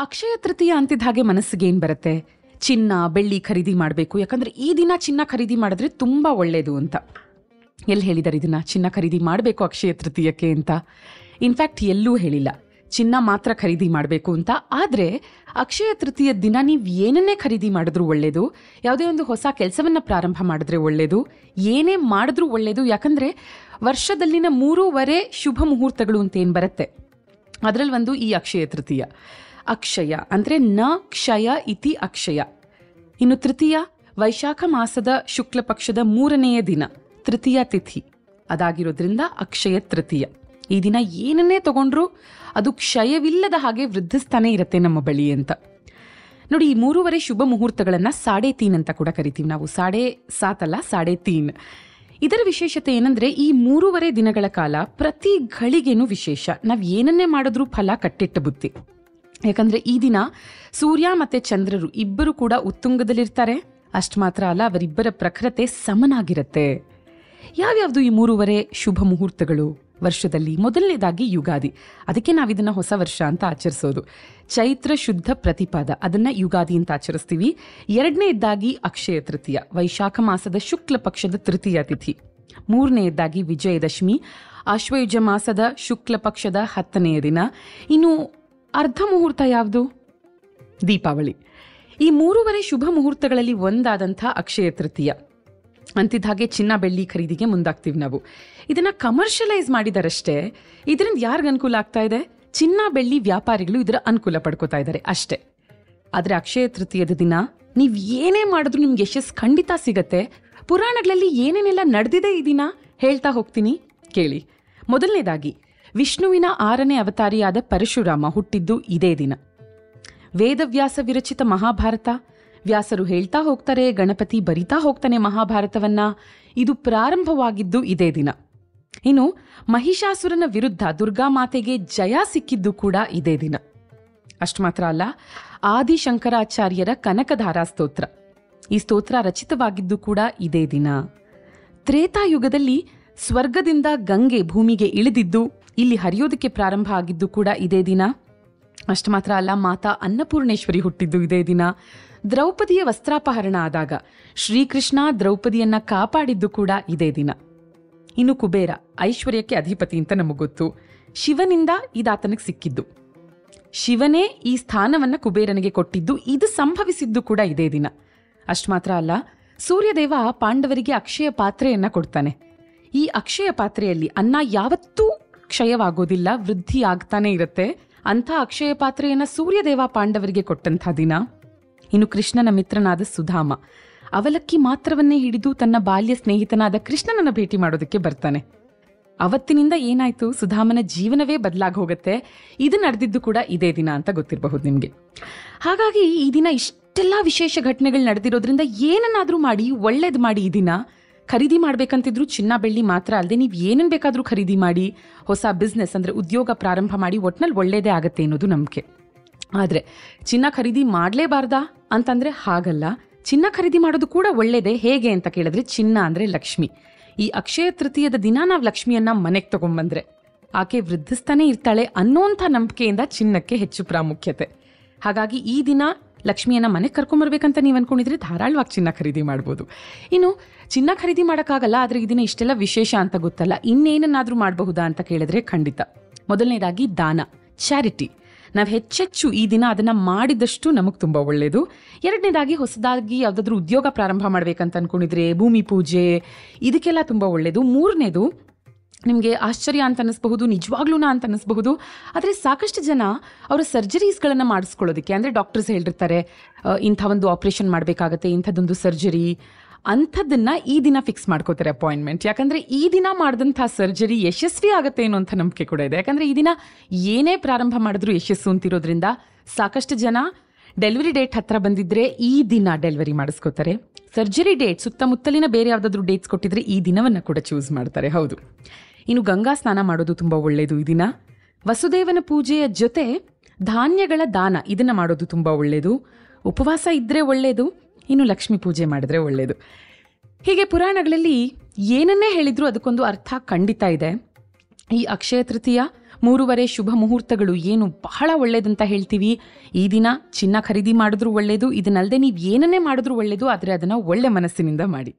ಅಕ್ಷಯ ತೃತೀಯ ಅಂತಿದ್ದ ಹಾಗೆ ಮನಸ್ಸಿಗೆ ಏನು ಬರುತ್ತೆ? ಚಿನ್ನ, ಬೆಳ್ಳಿ ಖರೀದಿ ಮಾಡಬೇಕು. ಯಾಕಂದ್ರೆ ಈ ದಿನ ಚಿನ್ನ ಖರೀದಿ ಮಾಡಿದ್ರೆ ತುಂಬ ಒಳ್ಳೆಯದು ಅಂತ. ಎಲ್ಲಿ ಹೇಳಿದ್ದಾರೆ ಇದನ್ನು ಚಿನ್ನ ಖರೀದಿ ಮಾಡಬೇಕು ಅಕ್ಷಯ ತೃತೀಯಕ್ಕೆ ಅಂತ. ಇನ್ಫ್ಯಾಕ್ಟ್ ಎಲ್ಲೂ ಹೇಳಿಲ್ಲ. ಚಿನ್ನ ಮಾತ್ರ ಖರೀದಿ ಮಾಡಬೇಕು ಅಂತ. ಆದರೆ ಅಕ್ಷಯ ತೃತೀಯ ದಿನ ನೀವು ಏನನ್ನೇ ಖರೀದಿ ಮಾಡಿದ್ರೂ ಒಳ್ಳೆಯದು ಯಾವುದೇ ಒಂದು ಹೊಸ ಕೆಲಸವನ್ನು ಪ್ರಾರಂಭ ಮಾಡಿದ್ರೆ ಒಳ್ಳೆಯದು ಏನೇ ಮಾಡಿದ್ರೂ ಒಳ್ಳೆಯದು ಯಾಕಂದರೆ ವರ್ಷದಲ್ಲಿನ ಮೂರೂವರೆ ಶುಭ ಮುಹೂರ್ತಗಳು ಅಂತ ಏನು ಬರುತ್ತೆ? ಅದರಲ್ಲಿ ಒಂದು ಈ ಅಕ್ಷಯ ತೃತೀಯ. ಅಕ್ಷಯ ಅಂದರೆ ನ ಕ್ಷಯ ಇತಿ ಅಕ್ಷಯ. ಇನ್ನು ತೃತೀಯ, ವೈಶಾಖ ಮಾಸದ ಶುಕ್ಲ ಪಕ್ಷದ ಮೂರನೆಯ ದಿನ, ತೃತೀಯ ತಿಥಿ. ಅದಾಗಿರೋದ್ರಿಂದ ಅಕ್ಷಯ ತೃತೀಯ. ಈ ದಿನ ಏನನ್ನೇ ತಗೊಂಡ್ರು ಅದು ಕ್ಷಯವಿಲ್ಲದ ಹಾಗೆ ವೃದ್ಧಿಸ್ತಾನೆ ಇರುತ್ತೆ ನಮ್ಮ ಬಳಿ ಅಂತ. ನೋಡಿ, ಈ ಮೂರುವರೆ ಶುಭ ಮುಹೂರ್ತಗಳನ್ನು ಸಾಡೆ ತೀನ್ ಅಂತ ಕೂಡ ಕರಿತೀವಿ. ನಾವು ಸಾಡೆ ಸಾತಲ್ಲ ಸಾಡೆ ತೀನ್. ಇದರ ವಿಶೇಷತೆ ಏನಂದ್ರೆ ಈ ಮೂರುವರೆ ದಿನಗಳ ಕಾಲ ಪ್ರತಿ ಘಳಿಗೆನೂ ವಿಶೇಷ. ನಾವ್ ಏನನ್ನೇ ಮಾಡಿದ್ರೂ ಫಲ ಕಟ್ಟಿಟ್ಟ ಬುತ್ತಿ ಯಾಕಂದ್ರೆ ಈ ದಿನ ಸೂರ್ಯ ಮತ್ತೆ ಚಂದ್ರರು ಇಬ್ಬರು ಕೂಡ ಉತ್ತುಂಗದಲ್ಲಿರ್ತಾರೆ. ಅಷ್ಟು ಮಾತ್ರ ಅಲ್ಲ, ಅವರಿಬ್ಬರ ಪ್ರಖರತೆ ಸಮನಾಗಿರುತ್ತೆ. ಯಾವ್ಯಾವ್ದು ಈ ಮೂರುವರೆ ಶುಭ ಮುಹೂರ್ತಗಳು? ವರ್ಷದಲ್ಲಿ ಮೊದಲನೇದಾಗಿ ಯುಗಾದಿ. ಅದಕ್ಕೆ ನಾವು ಇದನ್ನು ಹೊಸ ವರ್ಷ ಅಂತ ಆಚರಿಸೋದು. ಚೈತ್ರ ಶುದ್ಧ ಪ್ರತಿಪಾದ. ಅದನ್ನ ಯುಗಾದಿ ಅಂತ ಆಚರಿಸ್ತೀವಿ. ಎರಡನೇದಾಗಿ ಅಕ್ಷಯ ತೃತೀಯ. ವೈಶಾಖ ಮಾಸದ ಶುಕ್ಲ ಪಕ್ಷದ ತೃತೀಯ ತಿಥಿ. ಮೂರನೆಯದಾಗಿ ವಿಜಯದಶಮಿ. ಆಶ್ವಯುಜ ಮಾಸದ ಶುಕ್ಲ ಪಕ್ಷದ ಹತ್ತನೆಯ ದಿನ. ಇನ್ನು ಅರ್ಧ ಮುಹೂರ್ತ ಯಾವುದು? ದೀಪಾವಳಿ. ಈ ಮೂರುವರೆ ಶುಭ ಮುಹೂರ್ತಗಳಲ್ಲಿ ಒಂದಾದಂಥ ಅಕ್ಷಯ ತೃತೀಯ. ಅಂತಿದ್ದ ಹಾಗೆ ಚಿನ್ನ ಬೆಳ್ಳಿ ಖರೀದಿಗೆ ಮುಂದಾಗ್ತೀವಿ ನಾವು. ಇದನ್ನ ಕಮರ್ಷಿಯಲೈಸ್ ಮಾಡಿದಾರಷ್ಟೇ, ಇದರಿಂದ ಯಾರಿಗ ಅನುಕೂಲ ಆಗ್ತಾ ಇದೆ? ಚಿನ್ನ ಬೆಳ್ಳಿ ವ್ಯಾಪಾರಿಗಳು ಇದರ ಅನುಕೂಲ ಪಡ್ಕೋತಾ ಇದ್ದಾರೆ ಅಷ್ಟೇ. ಆದ್ರೆ ಅಕ್ಷಯ ತೃತೀಯದ ದಿನ ನೀವು ಏನೇ ಮಾಡಿದ್ರು ನಿಮ್ಗೆ ಯಶಸ್ ಖಂಡಿತ ಸಿಗತ್ತೆ. ಪುರಾಣಗಳಲ್ಲಿ ಏನೇನೆಲ್ಲ ನಡೆದಿದೆ ಈ ದಿನ? ಹೇಳ್ತಾ ಹೋಗ್ತೀನಿ, ಕೇಳಿ. ಮೊದಲನೇದಾಗಿ, ವಿಷ್ಣುವಿನ ಆರನೇ ಅವತಾರಿಯಾದ ಪರಶುರಾಮ ಹುಟ್ಟಿದ್ದು ಇದೇ ದಿನ. ವೇದವ್ಯಾಸ ವಿರಚಿತ ಮಹಾಭಾರತ ವ್ಯಾಸರು ಹೇಳ್ತಾ ಹೋಗ್ತಾರೆ, ಗಣಪತಿ ಬರಿತಾ ಹೋಗ್ತಾನೆ ಮಹಾಭಾರತವನ್ನ. ಇದು ಪ್ರಾರಂಭವಾಗಿದ್ದು ಇದೇ ದಿನ. ಇನ್ನು ಮಹಿಷಾಸುರನ ವಿರುದ್ಧ ದುರ್ಗಾ ಮಾತೆಗೆ ಜಯ ಸಿಕ್ಕಿದ್ದು ಕೂಡ ಇದೇ ದಿನ. ಅಷ್ಟು ಮಾತ್ರ ಅಲ್ಲ, ಆದಿಶಂಕರಾಚಾರ್ಯರ ಕನಕಧಾರಾ ಸ್ತೋತ್ರ. ಈ ಸ್ತೋತ್ರ ರಚಿತವಾಗಿದ್ದು ಕೂಡ ಇದೇ ದಿನ. ತ್ರೇತಾಯುಗದಲ್ಲಿ ಸ್ವರ್ಗದಿಂದ ಗಂಗೆ ಭೂಮಿಗೆ ಇಳಿದಿದ್ದು, ಇಲ್ಲಿ ಹರಿಯೋದಕ್ಕೆ ಪ್ರಾರಂಭ ಆಗಿದ್ದು ಕೂಡ ಇದೇ ದಿನ. ಅಷ್ಟು ಮಾತ್ರ ಅಲ್ಲ, ಮಾತಾ ಅನ್ನಪೂರ್ಣೇಶ್ವರಿ ಹುಟ್ಟಿದ್ದು ಇದೇ ದಿನ. ದ್ರೌಪದಿಯ ವಸ್ತ್ರಾಪಹರಣ ಆದಾಗ ಶ್ರೀಕೃಷ್ಣ ದ್ರೌಪದಿಯನ್ನ ಕಾಪಾಡಿದ್ದು ಕೂಡ ಇದೇ ದಿನ. ಇನ್ನು ಕುಬೇರ ಐಶ್ವರ್ಯಕ್ಕೆ ಅಧಿಪತಿ ಅಂತ ನಮಗೆ ಗೊತ್ತು. ಶಿವನಿಂದ ಇದಾತನಿಗೆ ಸಿಕ್ಕಿದ್ದು. ಶಿವನೇ ಈ ಸ್ಥಾನವನ್ನ ಕುಬೇರನಿಗೆ ಕೊಟ್ಟಿದ್ದು, ಇದು ಸಂಭವಿಸಿದ್ದು ಕೂಡ ಇದೇ ದಿನ. ಅಷ್ಟು ಮಾತ್ರ ಅಲ್ಲ, ಸೂರ್ಯದೇವ ಪಾಂಡವರಿಗೆ ಅಕ್ಷಯ ಪಾತ್ರೆಯನ್ನ ಕೊಡ್ತಾನೆ. ಈ ಅಕ್ಷಯ ಪಾತ್ರೆಯಲ್ಲಿ ಅನ್ನ ಯಾವತ್ತೂ ಕ್ಷಯವಾಗೋದಿಲ್ಲ ವೃದ್ಧಿ ಆಗ್ತಾನೆ ಇರುತ್ತೆ. ಅಂಥ ಅಕ್ಷಯ ಪಾತ್ರೆಯನ್ನು ಸೂರ್ಯದೇವ ಪಾಂಡವರಿಗೆ ಕೊಟ್ಟಂಥ ದಿನ. ಇನ್ನು ಕೃಷ್ಣನ ಮಿತ್ರನಾದ ಸುಧಾಮ, ಅವಲಕ್ಕಿ ಮಾತ್ರವನ್ನೇ ಹಿಡಿದು ತನ್ನ ಬಾಲ್ಯ ಸ್ನೇಹಿತನಾದ ಕೃಷ್ಣನನ್ನು ಭೇಟಿ ಮಾಡೋದಕ್ಕೆ ಬರ್ತಾನೆ. ಅವತ್ತಿನಿಂದ ಏನಾಯ್ತು? ಸುಧಾಮನ ಜೀವನವೇ ಬದಲಾಗಿ ಹೋಗುತ್ತೆ ಇದು ನಡೆದಿದ್ದು ಕೂಡ ಇದೇ ದಿನ ಅಂತ ಗೊತ್ತಿರಬಹುದು ನಿಮಗೆ. ಹಾಗಾಗಿ ಈ ದಿನ ಇಷ್ಟೆಲ್ಲ ವಿಶೇಷ ಘಟನೆಗಳು ನಡೆದಿರೋದ್ರಿಂದ ಏನನ್ನಾದರೂ ಮಾಡಿ ಒಳ್ಳೇದು ಮಾಡಿ ಈ ದಿನ. ಖರೀದಿ ಮಾಡ್ಬೇಕಂತಿದ್ರು ಚಿನ್ನ ಬೆಳ್ಳಿ ಮಾತ್ರ ಅಲ್ಲದೆ ನೀವು ಏನೇನು ಬೇಕಾದರೂ ಖರೀದಿ ಮಾಡಿ, ಹೊಸ ಬಿಸ್ನೆಸ್ ಅಂದ್ರೆ ಉದ್ಯೋಗ ಪ್ರಾರಂಭ ಮಾಡಿ ಒಟ್ನಲ್ಲಿ ಒಳ್ಳೇದೇ ಆಗತ್ತೆ ಅನ್ನೋದು ನಂಬಿಕೆ. ಆದರೆ ಚಿನ್ನ ಖರೀದಿ ಮಾಡಲೇಬಾರ್ದಾ ಅಂತಂದ್ರೆ ಹಾಗಲ್ಲ. ಚಿನ್ನ ಖರೀದಿ ಮಾಡೋದು ಕೂಡ ಒಳ್ಳೇದೇ? ಹೇಗೆ ಅಂತ ಕೇಳಿದ್ರೆ ಚಿನ್ನ ಅಂದ್ರೆ ಲಕ್ಷ್ಮಿ. ಈ ಅಕ್ಷಯ ತೃತೀಯದ ದಿನ ನಾವು ಲಕ್ಷ್ಮಿಯನ್ನ ಮನೆಗೆ ತಗೊಂಡ್ಬಂದ್ರೆ ಆಕೆ ವೃದ್ಧಿಸ್ತಾನೆ ಇರ್ತಾಳೆ ಅನ್ನೋಂಥ ನಂಬಿಕೆಯಿಂದ ಚಿನ್ನಕ್ಕೆ ಹೆಚ್ಚು ಪ್ರಾಮುಖ್ಯತೆ. ಹಾಗಾಗಿ ಈ ದಿನ ಲಕ್ಷ್ಮಿಯನ್ನ ಮನೆಗೆ ಕರ್ಕೊಂಬರ್ಬೇಕಂತ ನೀವು ಅನ್ಕೊಂಡಿದ್ರೆ ಧಾರಾಳವಾಗಿ ಚಿನ್ನ ಖರೀದಿ ಮಾಡ್ಬೋದು. ಇನ್ನು ಚಿನ್ನ ಖರೀದಿ ಮಾಡೋಕ್ಕಾಗಲ್ಲ, ಆದರೆ ದಿನ ಇಷ್ಟೆಲ್ಲ ವಿಶೇಷ ಅಂತ ಗೊತ್ತಲ್ಲ, ಇನ್ನೇನನ್ನಾದರೂ ಮಾಡಬಹುದಾ ಅಂತ ಕೇಳಿದ್ರೆ ಖಂಡಿತ. ಮೊದಲನೇದಾಗಿ ದಾನ, ಚಾರಿಟಿ. ನಾವು ಹೆಚ್ಚೆಚ್ಚು ಈ ದಿನ ಅದನ್ನು ಮಾಡಿದಷ್ಟು ನಮಗೆ ತುಂಬ ಒಳ್ಳೆಯದು ಎರಡನೇದಾಗಿ ಹೊಸದಾಗಿ ಯಾವುದಾದ್ರೂ ಉದ್ಯೋಗ ಪ್ರಾರಂಭ ಮಾಡಬೇಕಂತ ಅಂದ್ಕೊಂಡಿದ್ರೆ ಭೂಮಿ ಪೂಜೆ, ಇದಕ್ಕೆಲ್ಲ ತುಂಬ ಒಳ್ಳೆಯದು ಮೂರನೇದು ನಿಮಗೆ ಆಶ್ಚರ್ಯ ಅಂತ ಅನಿಸ್ಬಹುದು ನಿಜವಾಗ್ಲೂನಾ ಅಂತ ಅನ್ನಿಸ್ಬಹುದು. ಆದರೆ ಸಾಕಷ್ಟು ಜನ ಅವರ ಸರ್ಜರೀಸ್ಗಳನ್ನು ಮಾಡಿಸ್ಕೊಳ್ಳೋದಕ್ಕೆ, ಅಂದರೆ ಡಾಕ್ಟರ್ಸ್ ಹೇಳಿರ್ತಾರೆ ಇಂಥ ಒಂದು ಆಪರೇಷನ್ ಮಾಡಬೇಕಾಗತ್ತೆ ಇಂಥದ್ದೊಂದು ಸರ್ಜರಿ. ಅಂಥದ್ದನ್ನು ಈ ದಿನ ಫಿಕ್ಸ್ ಮಾಡ್ಕೋತಾರೆ ಅಪಾಯಿಂಟ್ಮೆಂಟ್ ಯಾಕಂದ್ರೆ ಈ ದಿನ ಮಾಡಿದಂಥ ಸರ್ಜರಿ ಯಶಸ್ವಿ ಆಗುತ್ತೆ ಅನ್ನೋಂಥ ನಂಬಿಕೆ ಕೂಡ ಇದೆ. ಯಾಕಂದ್ರೆ ಈ ದಿನ ಏನೇ ಪ್ರಾರಂಭ ಮಾಡಿದ್ರು ಯಶಸ್ಸು ಅಂತಿರೋದ್ರಿಂದ ಸಾಕಷ್ಟು ಜನ ಡೆಲಿವರಿ ಡೇಟ್ ಹತ್ರ ಬಂದಿದ್ರೆ ಈ ದಿನ ಡೆಲಿವರಿ ಮಾಡಿಸ್ಕೋತಾರೆ. ಸರ್ಜರಿ ಡೇಟ್ ಸುತ್ತಮುತ್ತಲಿನ ಬೇರೆ ಯಾವುದಾದ್ರೂ ಡೇಟ್ಸ್ ಕೊಟ್ಟಿದ್ರೆ ಈ ದಿನವನ್ನು ಕೂಡ ಚೂಸ್ ಮಾಡ್ತಾರೆ. ಹೌದು. ಇನ್ನು ಗಂಗಾ ಸ್ನಾನ ಮಾಡೋದು ತುಂಬಾ ಒಳ್ಳೆಯದು ಈ ದಿನ. ವಸುದೇವನ ಪೂಜೆಯ ಜೊತೆ ಧಾನ್ಯಗಳ ದಾನ ಇದನ್ನ ಮಾಡೋದು ತುಂಬಾ ಒಳ್ಳೆಯದು ಉಪವಾಸ ಇದ್ರೆ ಒಳ್ಳೆಯದು ಇನ್ನು ಲಕ್ಷ್ಮಿ ಪೂಜೆ ಮಾಡಿದ್ರೆ ಒಳ್ಳೆಯದು ಹೀಗೆ ಪುರಾಣಗಳಲ್ಲಿ ಏನನ್ನೇ ಹೇಳಿದ್ರು ಅದಕ್ಕೊಂದು ಅರ್ಥ ಖಂಡಿತ ಇದೆ. ಈ ಅಕ್ಷಯ ತೃತೀಯ, ಮೂರುವರೆ ಶುಭ ಮುಹೂರ್ತಗಳು ಏನು ಬಹಳ ಒಳ್ಳೇದಂತ ಹೇಳ್ತೀವಿ. ಈ ದಿನ ಚಿನ್ನ ಖರೀದಿ ಮಾಡಿದ್ರೂ ಒಳ್ಳೇದು ಇದನ್ನಲ್ಲದೆ ನೀವು ಏನನ್ನೇ ಮಾಡಿದ್ರೂ ಒಳ್ಳೇದು, ಆದರೆ ಅದನ್ನ ಒಳ್ಳೆ ಮನಸ್ಸಿನಿಂದ ಮಾಡಿ.